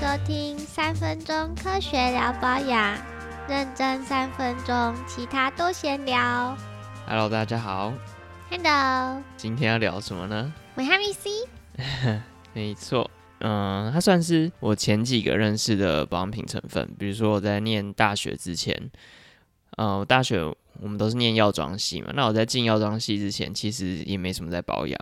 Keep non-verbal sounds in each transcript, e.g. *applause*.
收听三分钟科学聊保养，认真三分钟，其他都闲聊。Hello，大家好，Hello，今天要聊什么呢？维他命 C。*laughs* 没错，嗯，它算是我前几个认识的保养品成分。比如说我在念大学之前，呃，我大学我们都是念药妆系嘛，那我在进药妆系之前，其实也没什么在保养，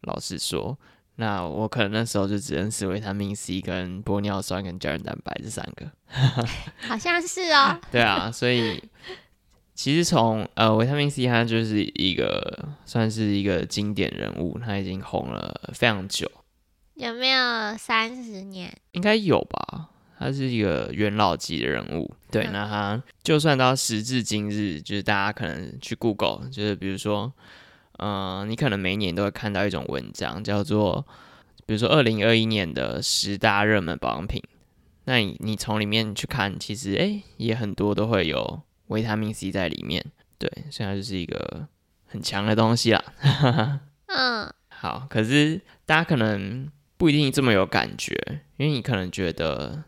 老实说。那我可能那时候就只认识维他命 C、跟玻尿酸跟胶原蛋白这三个。*laughs* 好像是哦。*laughs* 对啊，所以其实从呃维他命 C 它就是一个算是一个经典人物，它已经红了非常久，有没有三十年？应该有吧？他是一个元老级的人物，对，那他就算到时至今日，就是大家可能去 Google，就是比如说，呃，你可能每一年都会看到一种文章，叫做，比如说二零二一年的十大热门保养品，那你你从里面去看，其实诶也很多都会有维他命 C 在里面，对，所以它就是一个很强的东西啦。*laughs* 嗯，好，可是大家可能不一定这么有感觉，因为你可能觉得，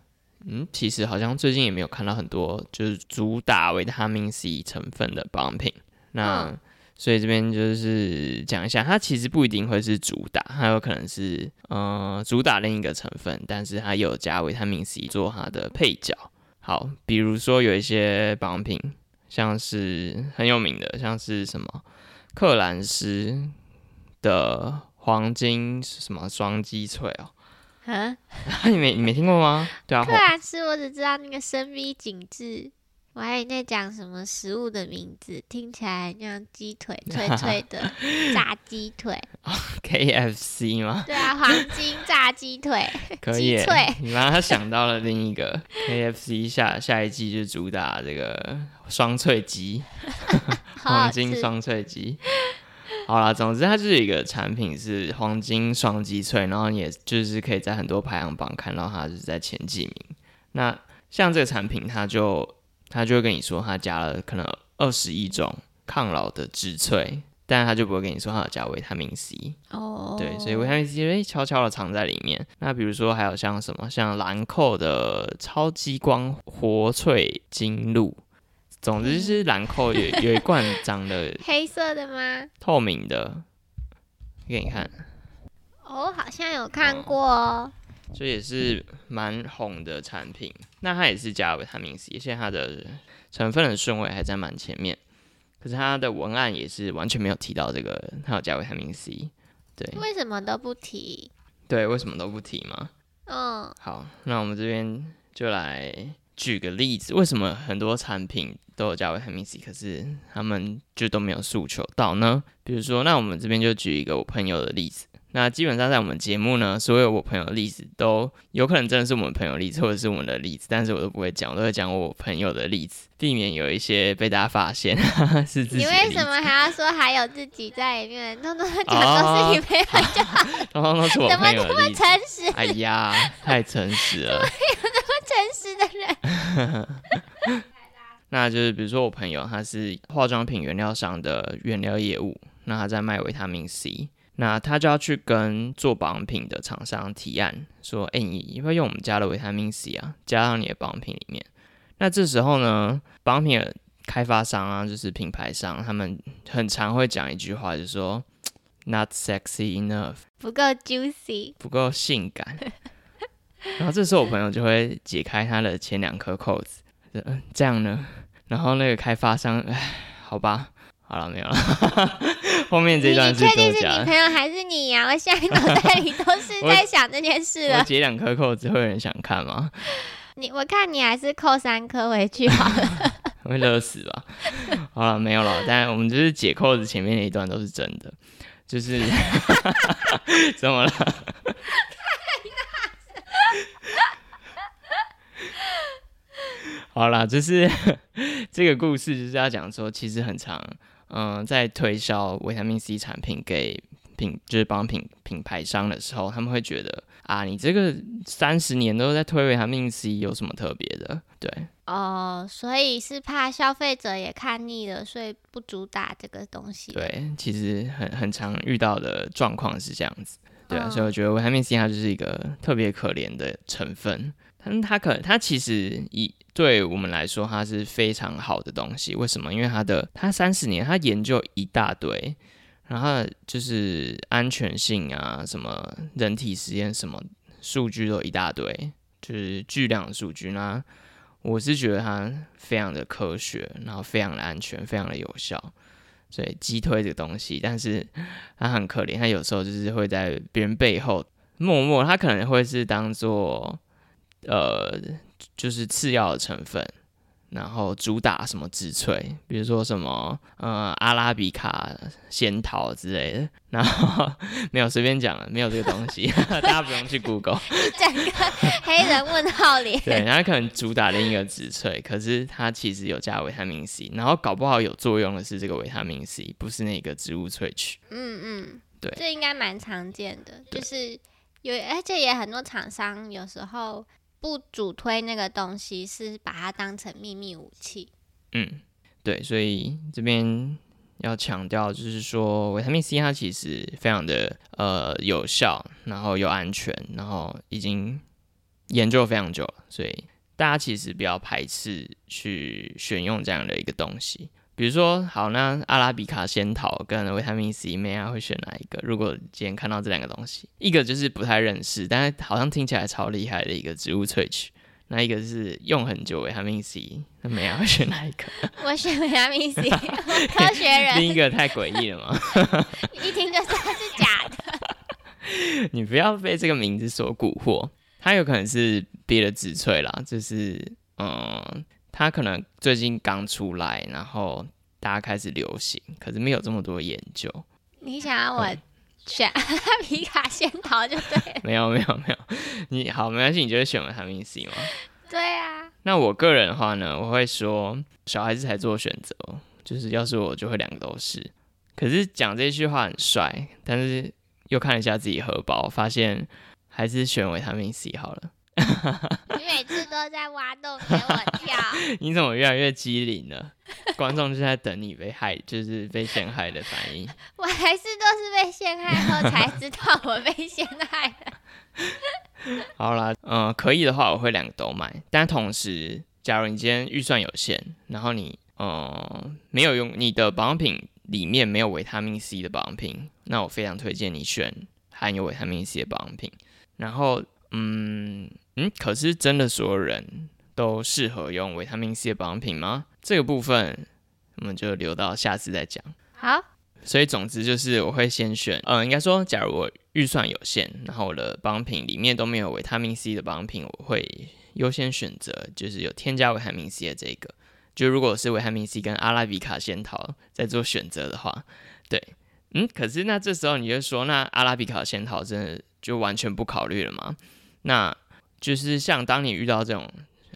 嗯，其实好像最近也没有看到很多就是主打维他命 C 成分的保养品。那、嗯所以这边就是讲一下，它其实不一定会是主打，它有可能是呃主打另一个成分，但是它有加维他命 C 做它的配角。好，比如说有一些保养品，像是很有名的，像是什么克兰诗的黄金什么双肌萃哦，啊，*laughs* 你没你没听过吗？对啊，克兰斯我只知道那个深 V 紧致，我还以为你在讲什么食物的名字，听起来像鸡腿脆脆的 *laughs* 炸鸡腿。KFC 吗？对啊，黄金炸鸡腿。*laughs* 可以耶鸡脆，你让他想到了另一个 KFC 下下一季就主打这个双脆鸡，*laughs* 黄金吃双脆鸡。好啦，总之它就是一个产品是黄金双鸡脆，然后你也就是可以在很多排行榜看到它就是在前几名。那像这个产品，它就它就会跟你说他加了可能二十一种抗老的植萃，但他就不会跟你说他有加维他命 C。哦，对，所以维他命 C 会悄悄的藏在里面。那比如说还有像什么，像兰蔻的超激光活萃精露，总之就是兰蔻有有一罐长得 *laughs* 黑色的吗？透明的，给你看，哦，好像有看过哦。所以也是蛮红的产品。那它也是加维他命 C，而且它的成分的顺位还在蛮前面。可是它的文案也是完全没有提到这个，它有加维他命 C。对为什么都不提？对，为什么都不提吗？嗯，好，那我们这边就来举个例子，为什么很多产品都有加维他命 C，可是他们就都没有诉求到呢？比如说，那我们这边就举一个我朋友的例子。那基本上在我们节目呢，所有我朋友的例子都有可能真的是我们朋友的例子，或者是我们的例子，但是我都不会讲，我都会讲我朋友的例子，避免有一些被大家发现 *laughs* 是自己你为什么 *laughs* 还要说还有自己在里面？通通讲都是你朋友，*laughs* 通通都是我怎么朋友的例子诚。实哎呀，太诚实了。有那么诚实的人。那就是比如说我朋友他是化妆品原料商的原料业务，那他在卖维他命 C，那他就要去跟做保养品的厂商提案，说，哎、你要不要用我们家的维他命 C 啊，加上你的保养品里面。那这时候呢，保养品的开发商啊，就是品牌商，他们很常会讲一句话，就是说，*laughs* not sexy enough，不够 juicy，不够性感。然后这时候我朋友就会解开他的前两颗扣子，嗯，这样呢？然后那个开发商，哎，好吧，好了，没有了。*laughs* 后面这段你确定是你朋。友还是你呀、我现在脑袋里都是在想这件事了。我解两颗扣子，会有人想看吗？你我看你还是扣三颗回去好了。*laughs* 会乐死吧？好了，没有了。但我们就是解扣子前面那一段都是真的，就是 *laughs* 怎么了？好啦，就是这个故事就是要讲说，其实很长，嗯、在推销维他命 C 产品给品就是帮品品牌商的时候，他们会觉得啊，你这个三十年都在推维他命 C，有什么特别的？对，哦，所以是怕消费者也看腻了，所以不主打这个东西。，对，其实很很常遇到的状况是这样子。对啊，嗯所以我觉得维他命 C 它就是一个特别可怜的成分。但它可它其实以对我们来说，它是非常好的东西。为什么？因为它的它三十年，它研究一大堆，然后就是安全性啊，什么人体实验，什么数据都一大堆，就是巨量数据。那我是觉得它非常的科学，然后非常的安全，非常的有效。所以击退这个东西，但是 *laughs* 它很可怜，它有时候就是会在别人背后默默，它可能会是当做。呃，就是次要的成分，然后主打什么植萃，比如说什么呃阿拉比卡仙桃之类的，然后没有随便讲了，没有这个东西，*laughs* 大家不用去 Google。*laughs* 整个黑人问号脸。对，然后可能主打另一个植萃，可是它其实有加维他命 C，然后搞不好有作用的是这个维他命 C，不是那个植物萃取。嗯嗯，对，这应该蛮常见的，就是有，而且也很多厂商有时候。不主推那个东西，是把它当成秘密武器。嗯，对，所以这边要强调，就是说维他命 C 它其实非常的呃有效，然后又安全，然后已经研究非常久了，所以大家其实不要排斥去选用这样的一个东西。比如说，好，那阿拉比卡仙桃跟维他命 C，妹啊会选哪一个？如果今天看到这两个东西，一个就是不太认识，但是好像听起来超厉害的一个植物萃取，那一个是用很久维他命 C，那妹啊会选哪一个？*laughs* 我选维他命 C，科学人。另一个太诡异了吗？*laughs* 一听就知道是假的。*laughs* 你不要被这个名字所蛊惑，它有可能是别的植萃啦，就是嗯。它可能最近刚出来，然后大家开始流行，可是没有这么多研究。你想要我选 *laughs* 皮卡仙桃就对。没有没有没有，你好没关系，你就会选维他命 C 吗？对啊。那我个人的话呢，我会说小孩子才做选择，就是要是我就会两个都是。可是讲这句话很帅，但是又看了一下自己荷包，发现还是选维他命 C 好了。你每次都在挖洞给我跳，*laughs* 你怎么越来越机灵了？观众就在等你被害，就是被陷害的反应。*laughs* 我还是都是被陷害后才知道我被陷害的。*laughs* 好啦，嗯，可以的话我会两个都买，但同时，假如你今天预算有限，然后你嗯没有用你的保养品里面没有维他命 C 的保养品，那我非常推荐你选含有维他命 C 的保养品。然后，嗯。嗯，可是真的所有人都适合用维他命 C 的保养品吗？这个部分我们就留到下次再讲。好，所以总之就是我会先选，嗯，应该说，假如我预算有限，然后我的保养品里面都没有维他命 C 的保养品，我会优先选择就是有添加维他命 C 的这个。就如果是维他命 C 跟阿拉比卡仙桃在做选择的话，对，嗯，可是那这时候你就说，那阿拉比卡仙桃真的就完全不考虑了吗？那就是像当你遇到这种，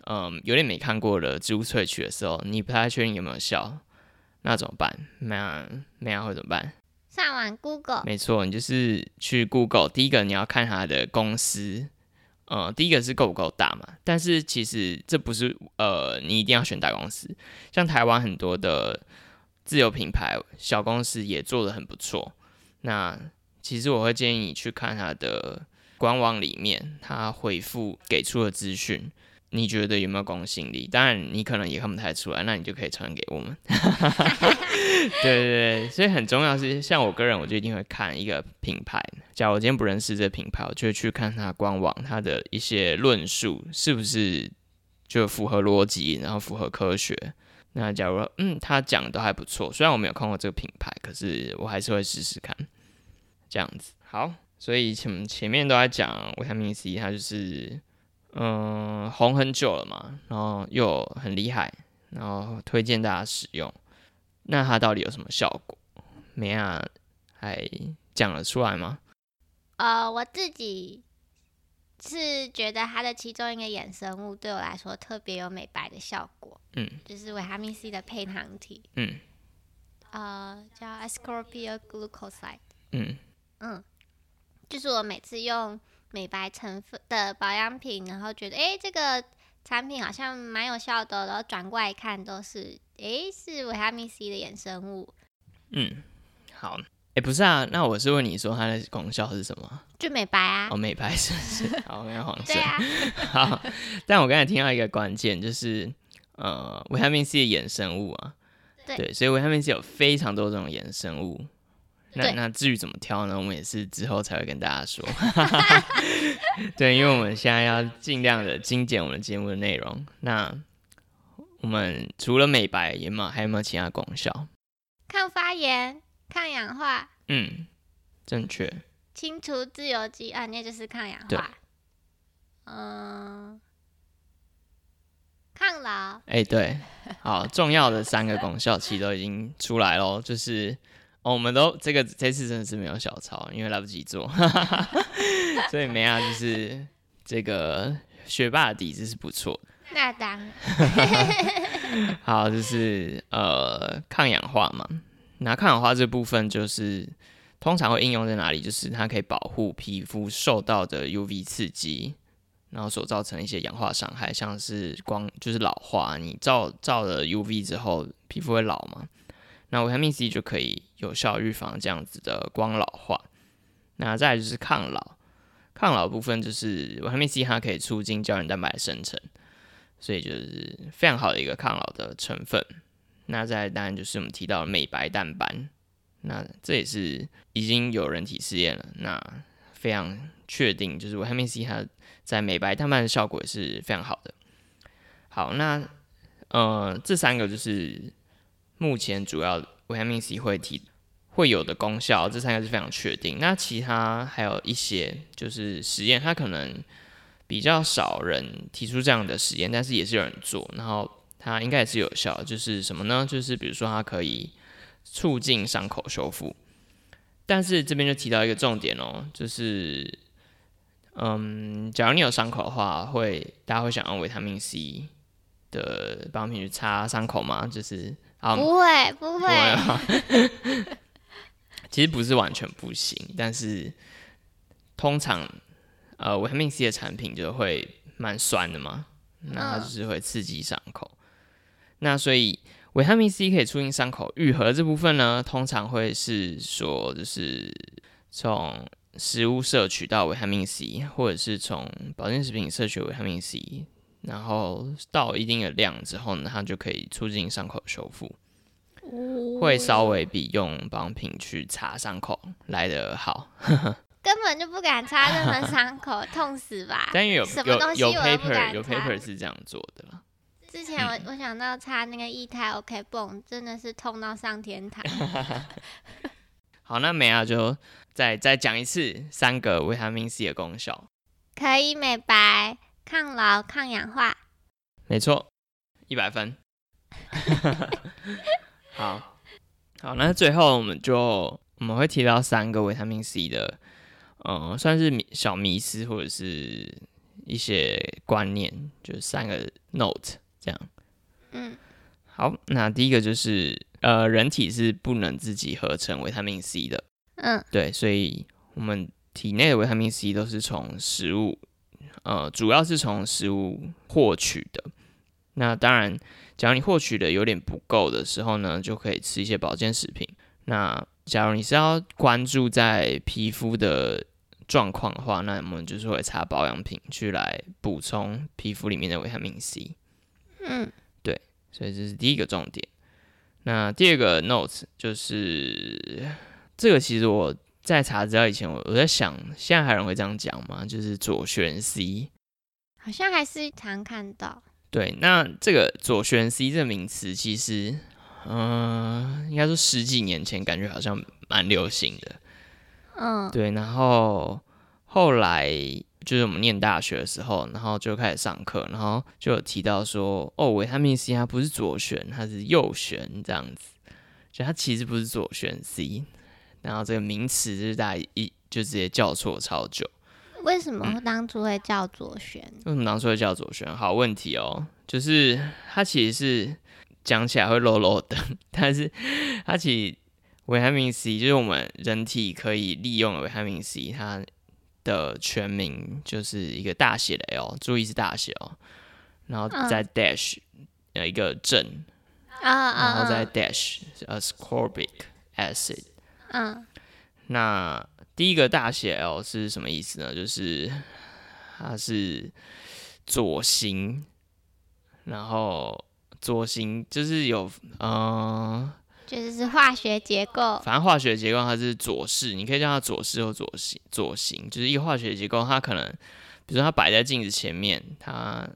嗯，有点没看过的植物萃取的时候，你不太确定有没有效，那怎么办？那那样会怎么办？上网 Google。没错，你就是去 Google。第一个你要看它的公司，呃，第一个是够不够大嘛。但是其实这不是，呃，你一定要选大公司。像台湾很多的自有品牌小公司也做的很不错。那其实我会建议你去看它的。官网里面，他回复给出的资讯，你觉得有没有公信力？当然，你可能也看不太出来，那你就可以传给我们。*laughs* 对对对，所以很重要是，像我个人，我就一定会看一个品牌。假如我今天不认识这个品牌，我就会去看它官网，它的一些论述是不是就符合逻辑，然后符合科学。那假如嗯，他讲的都还不错，虽然我没有看过这个品牌，可是我还是会试试看。这样子，好。所以前前面都在讲维他命 C，它就是嗯红很久了嘛，然后又很厉害，然后推荐大家使用。那它到底有什么效果？梅亚还讲了出来吗？呃，我自己是觉得它的其中一个衍生物对我来说特别有美白的效果。嗯，就是维他命 C 的配糖体。嗯，呃，叫 ascorbic glucoside。嗯嗯。就是我每次用美白成分的保养品，然后觉得哎，这个产品好像蛮有效的，然后转过来看都是哎，是维他命 C 的衍生物。嗯，好，哎，不是啊，那我是问你说它的功效是什么？就美白啊。哦，美白是不是？*laughs* 好，我看黄色。对啊。好，但我刚才听到一个关键，就是呃，维他命 C 的衍生物啊。对。所以维他命 C 有非常多种衍生物。那那至于怎么挑呢？我们也是之后才会跟大家说。*laughs* 对，因为我们现在要尽量的精简我们节目的内容。那我们除了美白，有没有还有没有其他功效？抗发炎、抗氧化。嗯，正确。清除自由基啊，那就是抗氧化。嗯，抗老。哎，对，好，重要的三个功效其实都已经出来喽，就是。哦，我们都这个这次真的是没有小抄，因为来不及做，*laughs* 所以没啊，就是这个学霸的底子是不错。那当然。好，就是呃抗氧化嘛，那抗氧化这部分就是通常会应用在哪里？就是它可以保护皮肤受到的 UV 刺激，然后所造成一些氧化伤害，像是光就是老化，你照照了 UV 之后，皮肤会老嘛。那维他命 C 就可以有效预防这样子的光老化。那再就是抗老，抗老部分就是维他命 C 它可以促进胶原蛋白的生成，所以就是非常好的一个抗老的成分。那再当然就是我们提到美白淡斑，那这也是已经有人体试验了，那非常确定就是维他命 C 它在美白淡斑的效果也是非常好的。好，那呃这三个就是。目前主要维他命 C 会提会有的功效，这三个是非常确定。那其他还有一些就是实验，它可能比较少人提出这样的实验，但是也是有人做，然后它应该也是有效。就是什么呢？就是比如说它可以促进伤口修复。但是这边就提到一个重点哦，就是嗯，假如你有伤口的话，会大家会想用维他命 C 的帮品去擦伤口吗？就是。不会，不会。*laughs* 其实不是完全不行，但是通常呃维他命 C 的产品就会蛮酸的嘛，那它就是会刺激伤口。那所以维他命 C 可以促进伤口愈合这部分呢，通常会是说就是从食物摄取到维他命 C，或者是从保健食品摄取维他命 C。然后到一定的量之后呢，它就可以促进伤口修复，会稍微比用保养品去擦伤口来的好。*laughs* 根本就不敢擦任何伤口，痛死吧！*laughs* 但有什么东西有 paper 有 paper 是这样做的了。之前我我想到擦那个液态 OK 泵，真的是痛到上天堂。*laughs* 好，那美亚就再再讲一次三个维他命 C 的功效，可以美白。抗老、抗氧化，没错，一百分。*laughs* 好，好，那最后我们就我们会提到三个维他命 C 的，嗯，算是小迷思或者是一些观念，就是三个 note 这样。嗯，好，那第一个就是呃，人体是不能自己合成维他命 C 的。嗯，对，所以我们体内的维他命 C 都是从食物。呃，主要是从食物获取的。那当然，假如你获取的有点不够的时候呢，就可以吃一些保健食品。那假如你是要关注在皮肤的状况的话，那我们就是会擦保养品去来补充皮肤里面的维他命 C。嗯，对，所以这是第一个重点。那第二个 notes 就是这个，其实我。在查资料以前，我我在想，现在还有人会这样讲吗？就是左旋 C，好像还是常看到。对，那这个左旋 C 这个名词，其实，嗯，应该说十几年前感觉好像蛮流行的。嗯，对。然后后来就是我们念大学的时候，然后就开始上课，然后就有提到说，哦，维他命 C 它不是左旋，它是右旋这样子，就它其实不是左旋 C。然后这个名词就是大家一就直接叫错超久。为什么当初会叫左旋？为什么当初会叫左旋？好问题哦，就是它其实是讲起来会 low low 的，但是它其实维他命 C 就是我们人体可以利用的维他命 C，它的全名就是一个大写的 L，注意是大写哦，然后再 dash 有一个啊，然后再 dash ascorbic acid。嗯，那第一个大写 L 是什么意思呢？就是它是左形，然后左形就是有嗯。就是是化学结构，*laughs* 反正化学结构它是左式，你可以叫它左式或左形左形，就是一个化学结构，它可能，比如说它摆在镜子前面，它，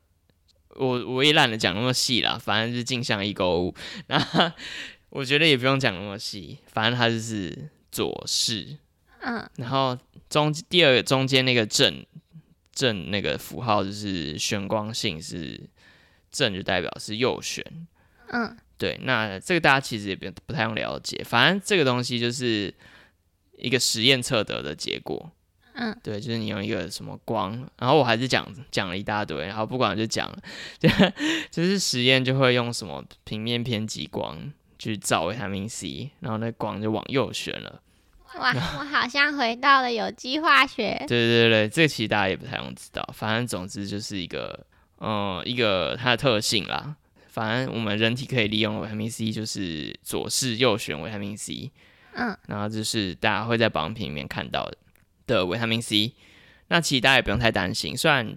我我也懒得讲那么细啦，反正是镜像一勾物，那 *laughs* 我觉得也不用讲那么细，反正它就是左式，嗯，然后中第二个中间那个正正那个符号就是旋光性是正，就代表是右旋，嗯。对，那这个大家其实也不不太用了解，反正这个东西就是一个实验测得的结果。嗯，对，就是你用一个什么光，然后我还是讲讲了一大堆，然后不管就讲了，*laughs* 就是实验就会用什么平面偏激光去找维他命 C，然后那光就往右旋了。哇，我好像回到了有机化学。*laughs* 对对对，这个其实大家也不太用知道，反正总之就是一个，嗯，一个它的特性啦。反正我们人体可以利用维他命 C，就是左视右旋维他命 C，嗯，然后就是大家会在保养品里面看到的维他命 C。那其实大家也不用太担心，虽然，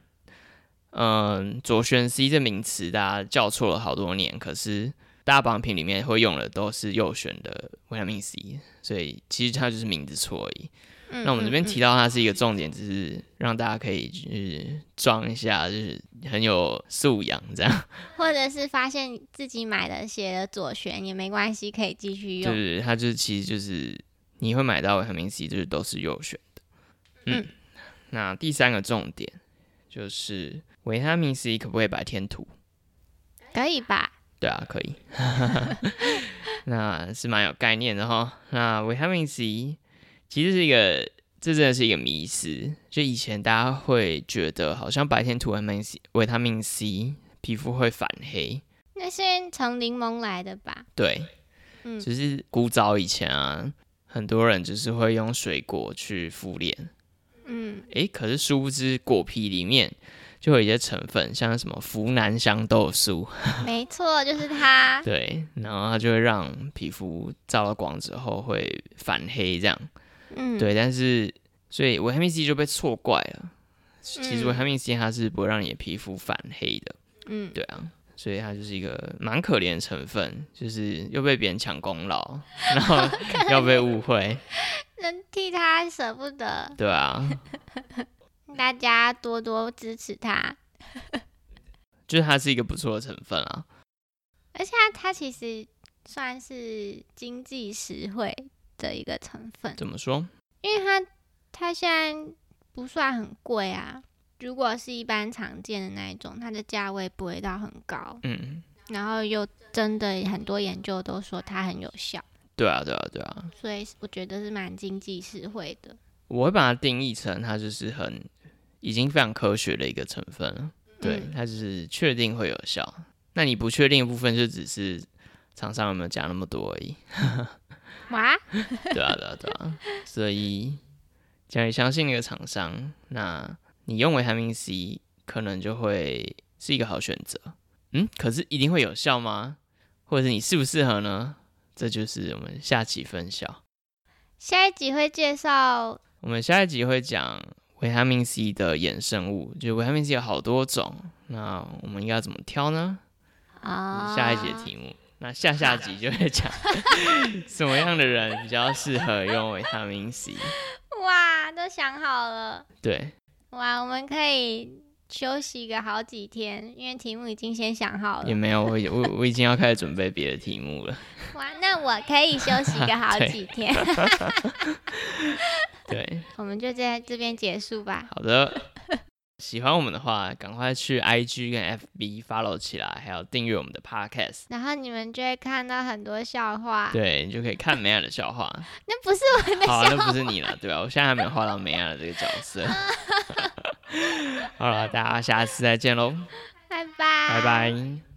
嗯，左旋 C 这名词大家叫错了好多年，可是大家保养品里面会用的都是右旋的维他命 C，所以其实它就是名字错而已。那我们这边提到它是一个重点，只是让大家可以就是装一下，就是很有素养这样。或者是发现自己买的写的左旋也没关系，可以继续用。就是，它就是其实就是你会买到维他命 C，就是都是右旋的。嗯，那第三个重点就是维他命 C 可不可以白天涂？可以吧？对啊，可以。*laughs* 那是蛮有概念的哈。那维他命 C。其实是一个，这真的是一个迷思。就以前大家会觉得，好像白天涂维他命 C，维他命 C 皮肤会反黑。那是从柠檬来的吧？对，嗯，就是古早以前啊，很多人就是会用水果去敷脸。嗯，诶，可是殊不知果皮里面就有一些成分，像什么呋喃香豆素。*laughs* 没错，就是它。对，然后它就会让皮肤照了光之后会反黑，这样。嗯，对，但是所以维他命 C 就被错怪了。其实维他命 C 它是不会让你的皮肤反黑的。嗯，对啊，所以它就是一个蛮可怜的成分，就是又被别人抢功劳，然后 *laughs* 要被误会，能替他舍不得。对啊，大家多多支持他。*laughs* 就是它是一个不错的成分啊，而且它其实算是经济实惠。的一个成分怎么说？因为它它现在不算很贵啊。如果是一般常见的那一种，它的价位不会到很高。嗯，然后又真的很多研究都说它很有效。对啊，对啊，对啊。所以我觉得是蛮经济实惠的。我会把它定义成它就是很已经非常科学的一个成分了。对，它就是确定会有效。那你不确定的部分就只是厂商有没有加那么多而已。*laughs* 哇，对啊，对啊，对啊，所以假如相信那个厂商，那你用维他命 C 可能就会是一个好选择。嗯，可是一定会有效吗？或者是你适不适合呢？这就是我们下期分享。下一集会介绍，我们下一集会讲维他命 C 的衍生物，就维他命 C 有好多种，那我们应该怎么挑呢？啊，下一节题目。那下下集就会讲 *laughs* 什么样的人比较适合用维他命 C。哇，都想好了。对。哇，我们可以休息个好几天，因为题目已经先想好了。也没有，我我 *laughs* 我已经要开始准备别的题目了。哇，那我可以休息个好 *laughs* 几天。*laughs* 对。我们就在这边结束吧。好的。喜欢我们的话，赶快去 IG 跟 FB follow 起来，还有订阅我们的 Podcast。然后你们就会看到很多笑话。对，你就可以看美雅的笑话。那不是我的。好，那不是你了，对吧？我现在还没有画到美雅的这个角色。好了，大家下次再见喽。拜拜。拜拜。